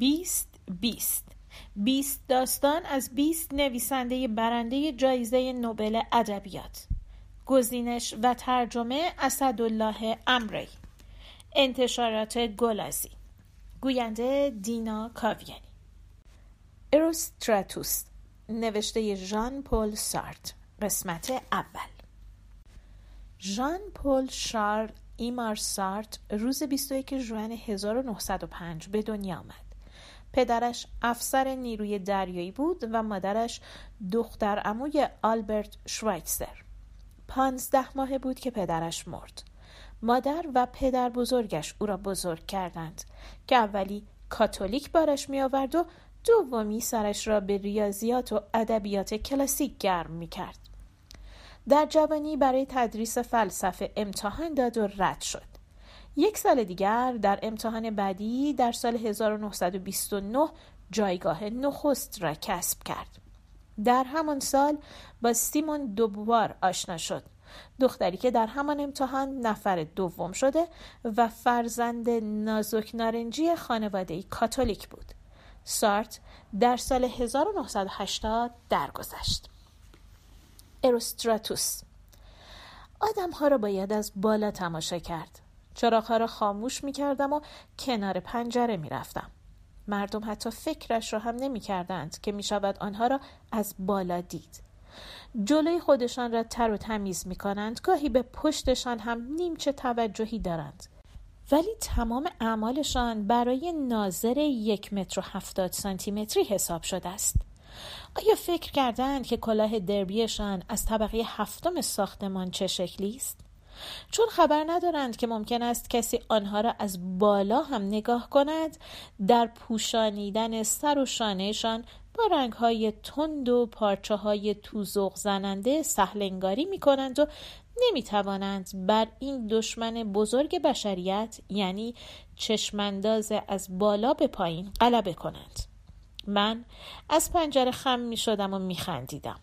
بیست بیست. بیست داستان از بیست نویسنده برنده جایزه نوبل ادبیات. گزینش و ترجمه اسدالله امری. انتشارات گلازی. گوینده دینا کاویانی. اروستراتوس. نوشته ژان پل سارت. قسمت اول. ژان پل شار ایمار سارت روز 21 ژوئن 1905 به دنیا آمد. پدرش افسر نیروی دریایی بود و مادرش دختر عموی آلبرت شوایتزر. پانزده ماه بود که پدرش مرد. مادر و پدر بزرگش او را بزرگ کردند که اولی کاتولیک بارش می آورد و دومی سرش را به ریاضیات و ادبیات کلاسیک گرم می کرد. در جوانی برای تدریس فلسفه امتحان داد و رد شد. یک سال دیگر در امتحان بعدی در سال 1929 جایگاه نخست را کسب کرد. در همان سال با سیمون دوبوار آشنا شد. دختری که در همان امتحان نفر دوم شده و فرزند نازک نارنجی خانواده کاتولیک بود. سارت در سال 1980 درگذشت. اروستراتوس آدم ها را باید از بالا تماشا کرد چراغ ها را خاموش می کردم و کنار پنجره می رفتم. مردم حتی فکرش را هم نمی کردند که می شود آنها را از بالا دید. جلوی خودشان را تر و تمیز می کنند گاهی به پشتشان هم نیمچه توجهی دارند. ولی تمام اعمالشان برای ناظر یک متر و هفتاد سانتی حساب شده است. آیا فکر کردند که کلاه دربیشان از طبقه هفتم ساختمان چه شکلی است؟ چون خبر ندارند که ممکن است کسی آنها را از بالا هم نگاه کند در پوشانیدن سر و شانهشان با رنگهای تند و پارچه های توزوق زننده سهلنگاری می کنند و نمی توانند بر این دشمن بزرگ بشریت یعنی چشمانداز از بالا به پایین غلبه کنند. من از پنجره خم می شدم و می خندیدم.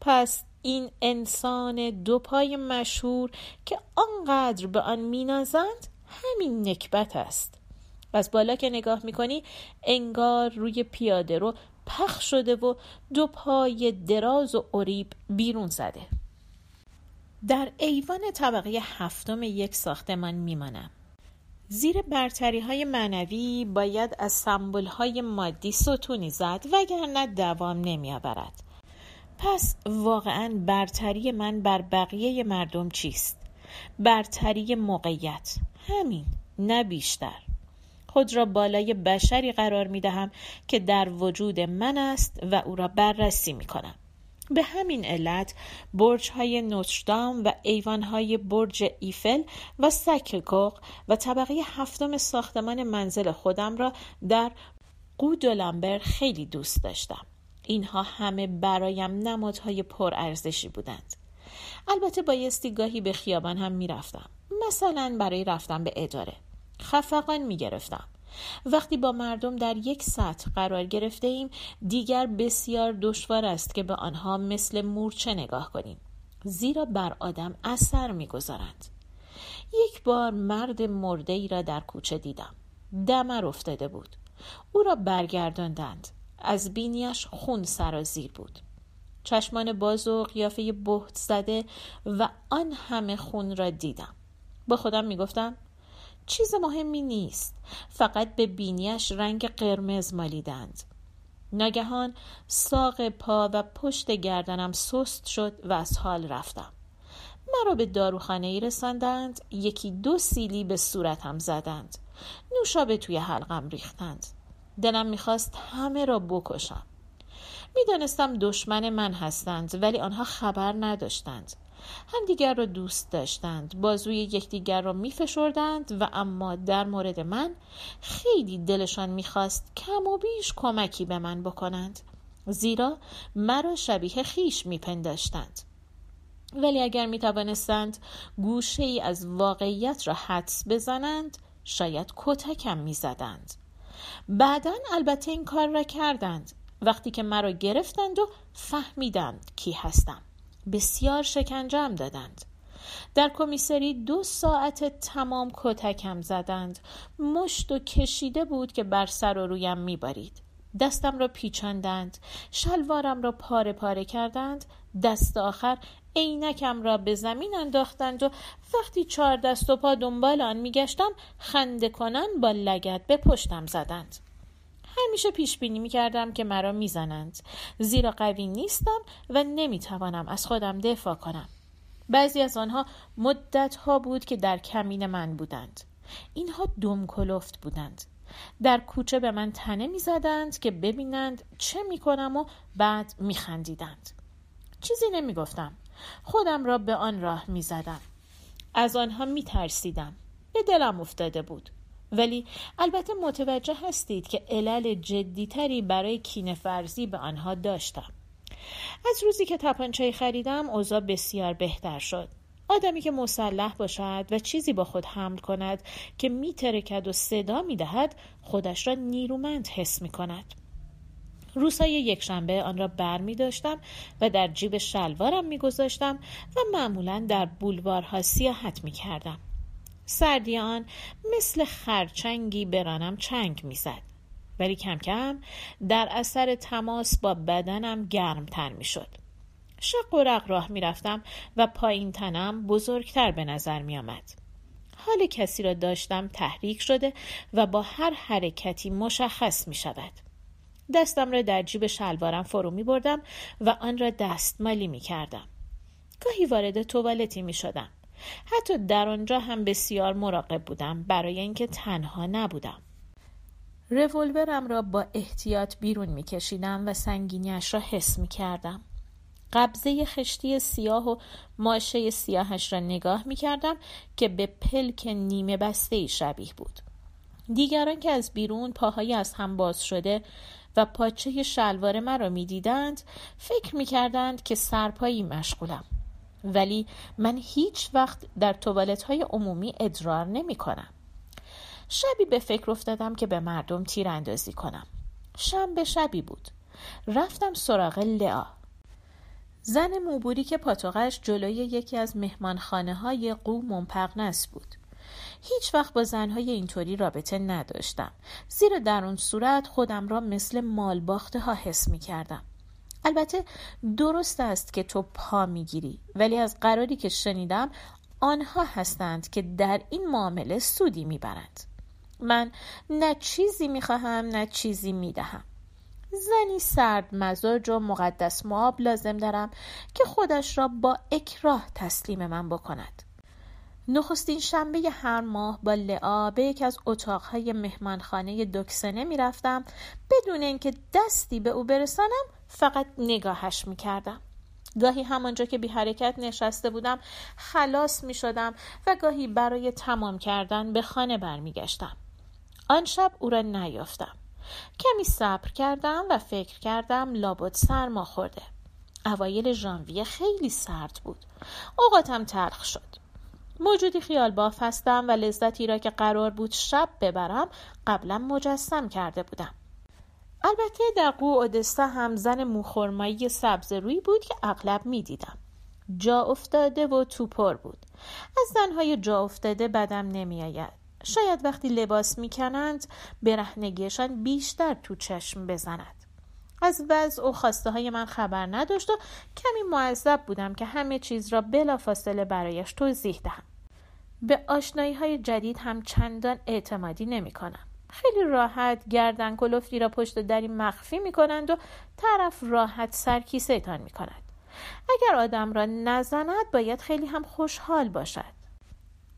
پس این انسان دو پای مشهور که آنقدر به آن مینازند همین نکبت است. از بالا که نگاه می‌کنی انگار روی پیاده رو پخ شده و دو پای دراز و عریب بیرون زده. در ایوان طبقه هفتم یک ساختمان میمانم. زیر برتری های معنوی باید از سمبول های مادی ستونی زد وگرنه دوام نمی آورد. پس واقعا برتری من بر بقیه مردم چیست؟ برتری موقعیت همین نه بیشتر خود را بالای بشری قرار می دهم که در وجود من است و او را بررسی می کنم به همین علت برج های نوتردام و ایوان های برج ایفل و سکلکوق و طبقه هفتم ساختمان منزل خودم را در قودولامبر خیلی دوست داشتم. اینها همه برایم نمادهای پرارزشی بودند. البته بایستی گاهی به خیابان هم می‌رفتم. مثلا برای رفتن به اداره. خفقان می‌گرفتم. وقتی با مردم در یک سطح قرار گرفته ایم دیگر بسیار دشوار است که به آنها مثل مورچه نگاه کنیم زیرا بر آدم اثر می‌گذارند یک بار مرد مرده ای را در کوچه دیدم دمر افتاده بود او را برگرداندند از بینیش خون سرازیر بود. چشمان باز و قیافه بهت زده و آن همه خون را دیدم. با خودم می‌گفتم چیز مهمی نیست. فقط به بینیش رنگ قرمز مالیدند. ناگهان ساق پا و پشت گردنم سست شد و از حال رفتم. مرا به داروخانه ای رساندند یکی دو سیلی به صورتم زدند. نوشابه توی حلقم ریختند. دلم می‌خواست همه را بکشم. می‌دانستم دشمن من هستند ولی آنها خبر نداشتند. همدیگر را دوست داشتند بازوی یکدیگر را میفشردند و اما در مورد من خیلی دلشان می‌خواست کم و بیش کمکی به من بکنند زیرا مرا شبیه خیش میپنداشتند. ولی اگر می توانستند گوشه ای از واقعیت را حدس بزنند شاید کتکم می‌زدند. بعدا البته این کار را کردند. وقتی که مرا گرفتند و فهمیدند کی هستم بسیار شکنجه دادند. در کمیسری دو ساعت تمام کتکم زدند. مشت و کشیده بود که بر سر و رویم میبارید. دستم را پیچاندند. شلوارم را پاره پاره کردند. دست آخر عینکم را به زمین انداختند و وقتی چهار دست و پا دنبال آن میگشتم خنده کنان با لگت به پشتم زدند. همیشه پیش بینی می کردم که مرا می‌زنند. زیرا قوی نیستم و نمی‌توانم از خودم دفاع کنم. بعضی از آنها مدت ها بود که در کمین من بودند. اینها دم کلفت بودند. در کوچه به من تنه می‌زدند که ببینند چه می‌کنم و بعد میخندیدند. چیزی نمی‌گفتم. خودم را به آن راه می‌زدم. از آنها میترسیدم. به دلم افتاده بود. ولی البته متوجه هستید که علل جدیتری برای کینه فرزی به آنها داشتم. از روزی که تپانچه خریدم اوضاع بسیار بهتر شد. آدمی که مسلح باشد و چیزی با خود حمل کند که میترکد و صدا می‌دهد خودش را نیرومند حس می کند. روزهای یک شنبه آن را بر می داشتم و در جیب شلوارم می گذاشتم و معمولا در بولوارها سیاحت می کردم. سردی آن مثل خرچنگی برانم چنگ می‌زد ولی کم کم در اثر تماس با بدنم گرمتر می‌شد شق و رق راه می‌رفتم و پایین تنم بزرگتر به نظر می آمد. حال کسی را داشتم تحریک شده و با هر حرکتی مشخص می شود. دستم را در جیب شلوارم فرو می بردم و آن را دستمالی می کردم. گاهی وارد توالتی می شدم. حتی در آنجا هم بسیار مراقب بودم برای اینکه تنها نبودم رولورم را با احتیاط بیرون می کشیدم و سنگینیش را حس می کردم. قبضه خشتی سیاه و ماشه سیاهش را نگاه می کردم که به پلک نیمه بسته شبیه بود. دیگران که از بیرون پاهای از هم باز شده و پاچه شلوار مرا می دیدند فکر می کردند که سرپایی مشغولم. ولی من هیچ وقت در توالت های عمومی ادرار نمی کنم. شبی به فکر افتادم که به مردم تیراندازی کنم. شنبه شبی بود. رفتم سراغ لعا. زن موبوری که پاتوقش جلوی یکی از مهمانخانه های قو منپقنس بود. هیچ وقت با زنهای اینطوری رابطه نداشتم. زیرا در اون صورت خودم را مثل مال باخته ها حس می کردم. البته درست است که تو پا می‌گیری ولی از قراری که شنیدم آنها هستند که در این معامله سودی می‌برند. من نه چیزی می‌خواهم نه چیزی می‌دهم. زنی سرد مزاج و مقدس معاب لازم دارم که خودش را با اکراه تسلیم من بکند. نخستین شنبه هر ماه با لعا به یک از اتاقهای مهمانخانه دکسنه می‌رفتم بدون اینکه دستی به او برسانم فقط نگاهش می‌کردم گاهی همانجا که بی حرکت نشسته بودم خلاص می شدم و گاهی برای تمام کردن به خانه برمیگشتم. آن شب او را نیافتم. کمی صبر کردم و فکر کردم لابد سرما خورده. اوایل ژانویه خیلی سرد بود. اوقاتم تلخ شد. موجودی خیال باف هستم و لذتی را که قرار بود شب ببرم قبلا مجسم کرده بودم. البته در قو اودستا هم زن موخرمایی سبز روی بود که اغلب می‌دیدم. جا افتاده و توپر بود. از زنهای جا افتاده بدم نمیآید. شاید وقتی لباس می‌کنند برهنگیشان بیشتر تو چشم بزند. از وضع و خواسته های من خبر نداشت و کمی معذب بودم که همه چیز را بلافاصله برایش توضیح دهم. به آشنایی های جدید هم چندان اعتمادی نمی کنم. خیلی راحت گردن کلفتی را پشت دری مخفی می کنند و طرف راحت سرکیسه تان می کند. اگر آدم را نزند باید خیلی هم خوشحال باشد.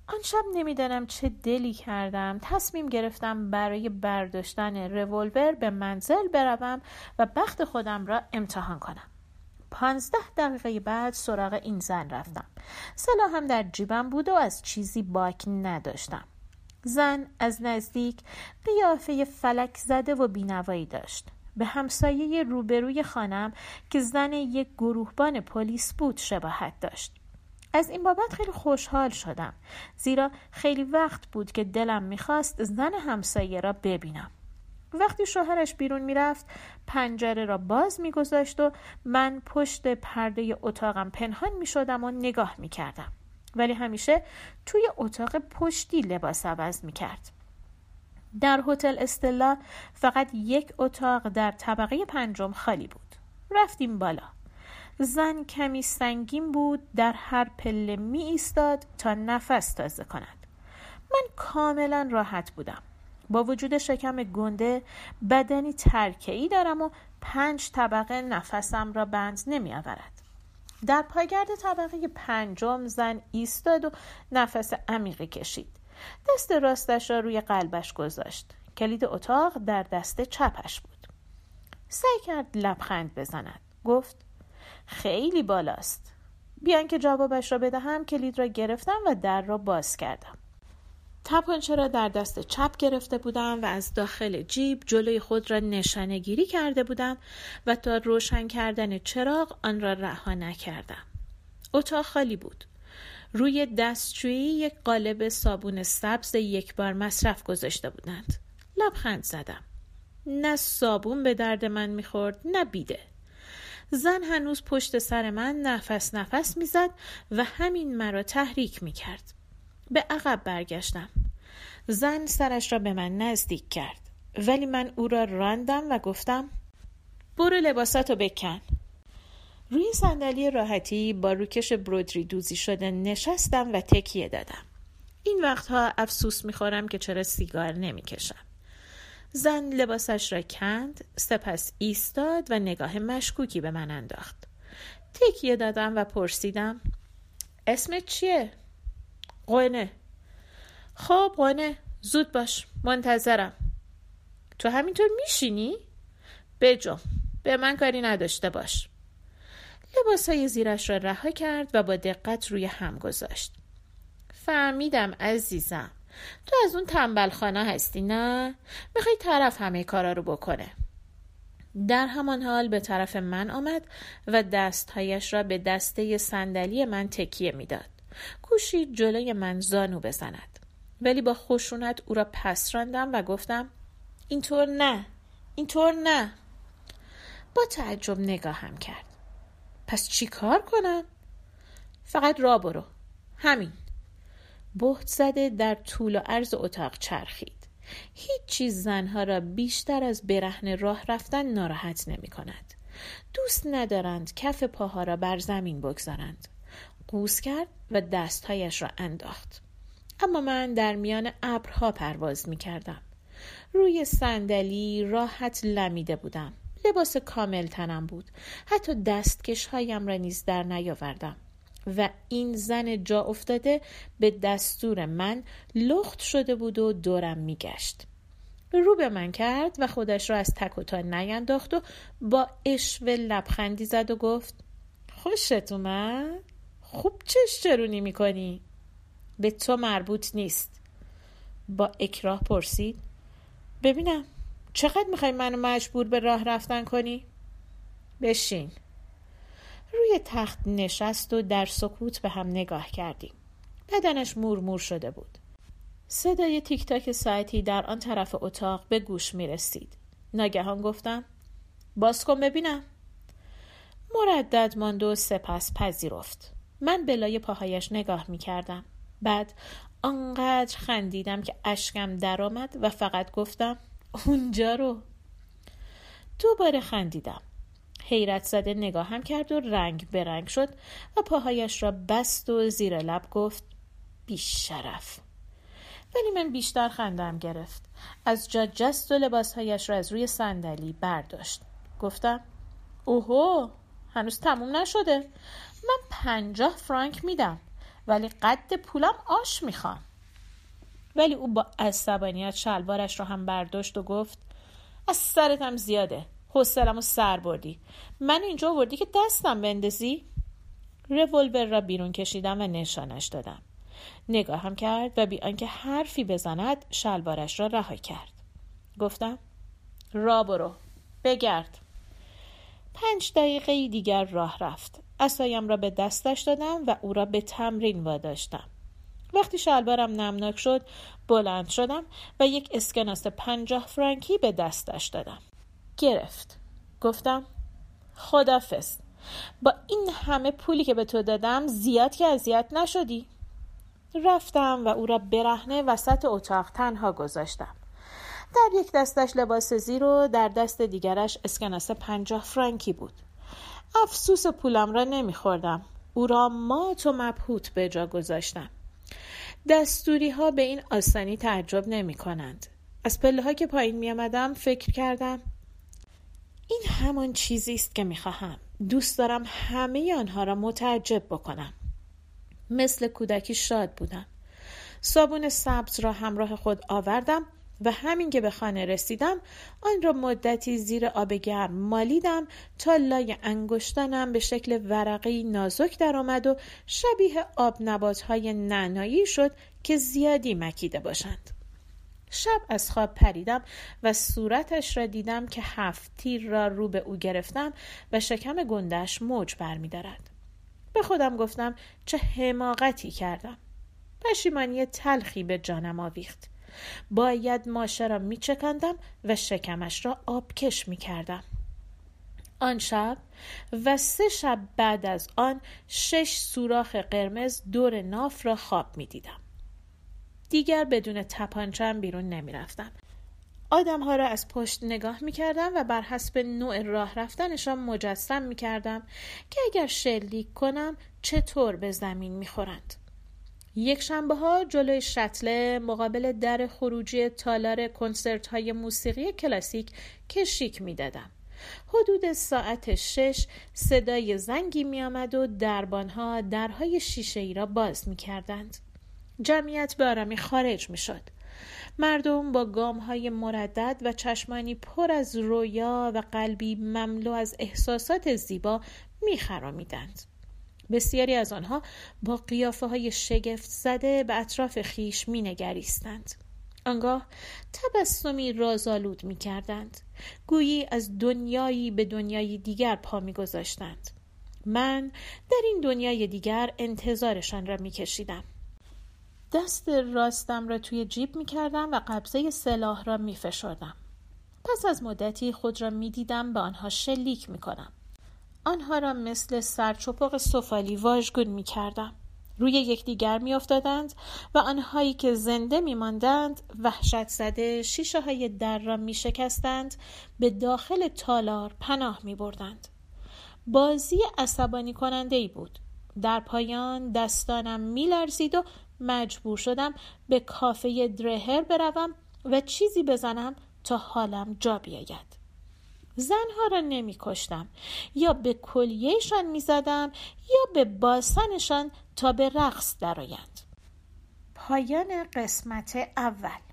آن شب نمی‌دانم چه دلی کردم تصمیم گرفتم برای برداشتن رولور به منزل بروم و بخت خودم را امتحان کنم. پانزده دقیقه بعد سراغ این زن رفتم. سلاحم در جیبم بود و از چیزی باک نداشتم. زن از نزدیک قیافه فلک زده و بینوایی داشت به همسایه روبروی خانم که زن یک گروهبان پلیس بود شباهت داشت از این بابت خیلی خوشحال شدم زیرا خیلی وقت بود که دلم می‌خواست زن همسایه را ببینم وقتی شوهرش بیرون می‌رفت پنجره را باز میگذاشت و من پشت پرده اتاقم پنهان می‌شدم و نگاه می‌کردم ولی همیشه توی اتاق پشتی لباس عوض می کرد. در هتل استلا فقط یک اتاق در طبقه پنجم خالی بود. رفتیم بالا. زن کمی سنگین بود در هر پله می ایستاد تا نفس تازه کند. من کاملا راحت بودم. با وجود شکم گنده بدنی ترکه‌ای دارم و پنج طبقه نفسم را بند نمی آورد. در پایگرد طبقه پنجم زن ایستاد و نفس عمیقی کشید. دست راستش را روی قلبش گذاشت. کلید اتاق در دست چپش بود. سعی کرد لبخند بزند. گفت خیلی بالاست. بیان که جوابش را بدهم کلید را گرفتم و در را باز کردم. تپانچه را در دست چپ گرفته بودم و از داخل جیب جلوی خود را نشانه گیری کرده بودم و تا روشن کردن چراغ آن را رها نکردم. اتاق خالی بود. روی دستشویی یک قالب صابون سبز یک بار مصرف گذاشته بودند. لبخند زدم. نه صابون به درد من می‌خورد نه بیده. زن هنوز پشت سر من نفس نفس می‌زد و همین مرا تحریک می‌کرد. به عقب برگشتم. زن سرش را به من نزدیک کرد. ولی من او را راندم و گفتم برو لباساتو بکن. روی صندلی راحتی با روکش برودری دوزی شده نشستم و تکیه دادم. این وقتها افسوس می‌خورم که چرا سیگار نمی‌کشم. زن لباسش را کند سپس ایستاد و نگاه مشکوکی به من انداخت. تکیه دادم و پرسیدم اسمت چیه؟ قونه خب قونه زود باش. منتظرم. تو همینطور میشینی؟ بجو به من کاری نداشته باش. لباسای زیرش را رها کرد و با دقت روی هم گذاشت. فهمیدم عزیزم. تو از اون تنبل خانه هستی نه؟ می‌خوای طرف همه کارا رو بکنه. در همان حال به طرف من آمد و دستهایش را به دسته صندلی من تکیه می‌داد. کوشید جلوی من زانو بزند. ولی با خشونت او را پس راندم و گفتم اینطور نه اینطور نه با تعجب نگاهم کرد پس چی کار کنم؟ فقط را برو همین بهت زده در طول و عرض اتاق چرخید هیچ چیز زنها را بیشتر از برهن راه رفتن ناراحت نمی کند. دوست ندارند کف پاها را بر زمین بگذارند. قوس کرد و دستهایش را انداخت. اما من در میان ابرها پرواز می کردم. روی صندلی راحت لمیده بودم. لباس کامل تنم بود. حتی دستکش هایم را نیز در نیاوردم. و این زن جا افتاده به دستور من لخت شده بود و دورم میگشت رو به من کرد و خودش را از تک و تا نینداخت و با اشوه لبخندی زد و گفت خوشت اومد؟ خوب چش چرونی می‌کنی؟ به تو مربوط نیست با اکراه پرسید ببینم چقدر می‌خوای منو مجبور به راه رفتن کنی؟ بشین روی تخت نشست و در سکوت به هم نگاه کردیم. بدنش مورمور شده بود. صدای تیک تاک ساعتی در آن طرف اتاق به گوش می رسید. ناگهان گفتم باز کن ببینم. مردد ماند و سپس پذیرفت. من بلای پاهایش نگاه می کردم. بعد آنقدر خندیدم که اشکم درآمد و فقط گفتم اونجا رو. دوباره خندیدم. حیرت زده نگاهم کرد و رنگ به رنگ شد و پاهایش را بست و زیر لب گفت بیش شرف ولی من بیشتر خندم گرفت از جا جست و لباسهایش را از روی صندلی برداشت گفتم اوهو هنوز تموم نشده من پنجاه فرانک میدم ولی قد پولم آش می‌خوام. ولی او با عصبانیت شلوارش را هم برداشت و گفت از سرتم زیاده حوصلم سر بردی. من اینجا وردی که دستم بندازی؟ رولور را بیرون کشیدم و نشانش دادم. نگاهم کرد و بی آنکه حرفی بزند شلوارش را رها کرد. گفتم را برو. بگرد. پنج دقیقه دیگر راه رفت. اسایم را به دستش دادم و او را به تمرین واداشتم. وقتی شلوارم نمناک شد بلند شدم و یک اسکناس پنجاه فرانکی به دستش دادم. گرفت. گفتم خدافز با این همه پولی که به تو دادم زیاد که اذیت نشدی. رفتم و او را برهنه وسط اتاق تنها گذاشتم. در یک دستش لباس زیر و در دست دیگرش اسکناس پنجاه فرانکی بود. افسوس پولم را نمیخوردم. او را مات و مبهوت به جا گذاشتم. دستوری ها به این آسانی تعجب نمی کنند از پله ها که پایین می آمدم فکر کردم این همان چیزی است که می خواهم دوست دارم همه آنها را متعجب بکنم. مثل کودکی شاد بودم. صابون سبز را همراه خود آوردم و همین که به خانه رسیدم آن را مدتی زیر آب گرم مالیدم تا لای انگشتانم به شکل ورقی نازک درآمد و شبیه آب نبات های نعنایی شد که زیادی مکیده باشند. شب از خواب پریدم و صورتش را دیدم که هفت تیر را رو به او گرفتم و شکم گندش موج برمیدارد به خودم گفتم چه حماقتی کردم. پشیمانی تلخی به جانم آویخت. باید ماشه را می چکندم و شکمش را آبکش می کردم. آن شب و سه شب بعد از آن شش سوراخ قرمز دور ناف را خواب می دیدم. دیگر بدون تپانچم بیرون نمی رفتم. آدم ها را از پشت نگاه می کردم و بر حسب نوع راه رفتنشان مجسم می کردم که اگر شلیک کنم چطور به زمین می خورند. یک شنبه ها جلوی شتله مقابل در خروجی تالار کنسرت های موسیقی کلاسیک کشیک می دادم. حدود ساعت شش صدای زنگی می آمد و دربان ها درهای شیشه ای را باز می کردند. جمعیت به آرامی خارج می شد. مردم با گام های مردد و چشمانی پر از رویا و قلبی مملو از احساسات زیبا می خرامیدند. بسیاری از آنها با قیافه های شگفت زده به اطراف خیش می نگریستند. آنگاه تبسمی رازآلود می کردند. گویی از دنیایی به دنیای دیگر پا می گذاشتند. من در این دنیای دیگر انتظارشان را می کشیدم. دست راستم را توی جیب می کردم و قبضه سلاح را می فشردم. پس از مدتی خود را می دیدم به آنها شلیک می کنم. آنها را مثل سرچپق سفالی واژگون می کردم. روی یکدیگر می افتادند و آنهایی که زنده می ماندند وحشت زده شیشه های در را می شکستند به داخل تالار پناه می بردند. بازی عصبانی کننده ای بود. در پایان دستانم می لرزید و مجبور شدم به کافه درهر بروم و چیزی بزنم تا حالم جا بیاید. زنها را نمی کشتم یا به کلیهشان می زدم یا به باسنشان تا به رقص درآیند. پایان قسمت اول